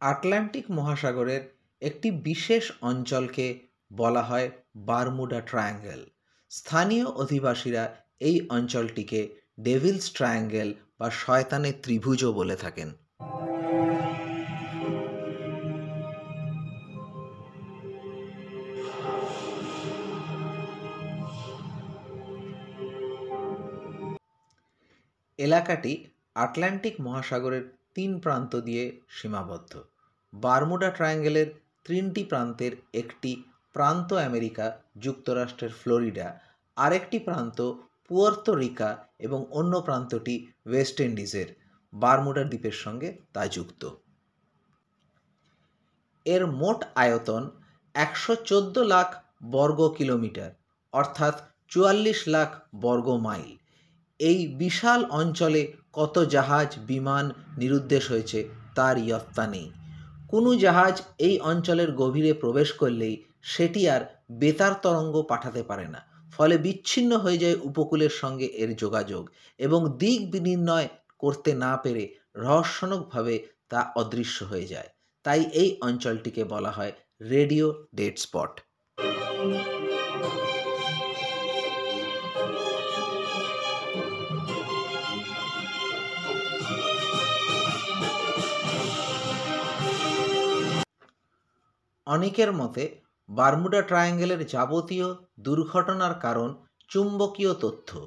Atlantic মহাসাগরের একটি বিশেষ অঞ্চলকে বলা হয় বারমুডা ট্রায়াঙ্গেল। স্থানীয় অধিবাসীরা এই অঞ্চলটিকে ডেভিলস ট্রায়াঙ্গেল বা শয়তানের ত্রিভুজও বলে থাকেন। এলাকাটি আটলান্টিক মহাসাগরের তিন প্রান্ত দিয়ে সীমাবদ্ধ। বারমুডা ট্রায়াঙ্গেলের তিনটি প্রান্তের একটি প্রান্ত আমেরিকা, যুক্তরাষ্ট্রের ফ্লোরিডা, আরেকটি প্রান্ত পুয়ার্তো রিকা এবং অন্য প্রান্তটি ওয়েস্ট ইন্ডিজের বারমুডা দ্বীপের সঙ্গে তা যুক্ত। এর মোট আয়তন একশো চোদ্দ লাখ বর্গ কিলোমিটার, অর্থাৎ চুয়াল্লিশ লাখ বর্গ মাইল। এই বিশাল অঞ্চলে কত জাহাজ বিমান নিরুদ্দেশ হয়েছে তার ইয়ত্তা নেই। কোনো জাহাজ এই অঞ্চলের গভীরে প্রবেশ করলেই সেটি আর বেতার তরঙ্গ পাঠাতে পারে না, ফলে বিচ্ছিন্ন হয়ে যায় উপকূলের সঙ্গে এর যোগাযোগ এবং দিক বিনির্ণয় করতে না পেরে রহস্যজনকভাবে তা অদৃশ্য হয়ে যায়। তাই এই অঞ্চলটিকে বলা হয় রেডিও ডেড স্পট। অনেকের মতে, বারমুডা ট্রায়াঙ্গেলের যাবতীয় দুর্ঘটনার কারণ চুম্বকীয় তথ্য।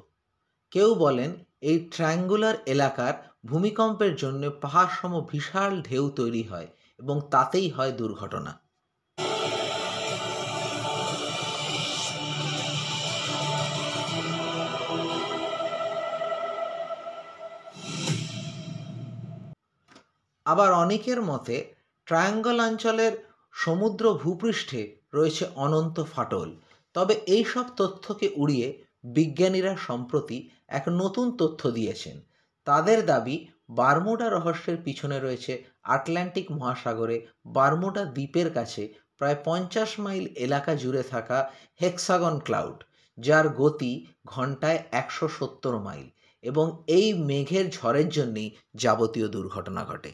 কেউ বলেন, এই ট্রায়াঙ্গুলার এলাকার ভূমিকম্পের জন্য পাহাড়সম বিশাল ঢেউ তৈরি হয় এবং তাতেই হয় দুর্ঘটনা। আবার অনেকের মতে, ট্রায়াঙ্গল অঞ্চলের সমুদ্র ভূপৃষ্ঠে রয়েছে অনন্ত ফাটল। তবে এই সব তথ্যকে উড়িয়ে বিজ্ঞানীরা সম্প্রতি এক নতুন তথ্য দিয়েছেন। তাদের দাবি, বারমুডা রহস্যের পিছনে রয়েছে আটলান্টিক মহাসাগরে বারমুডা দ্বীপের কাছে প্রায় পঞ্চাশ মাইল এলাকা জুড়ে থাকা হেক্সাগন ক্লাউড, যার গতি ঘন্টায় একশো সত্তর মাইল এবং এই মেঘের ঝড়ের জন্যেই যাবতীয় দুর্ঘটনা ঘটে।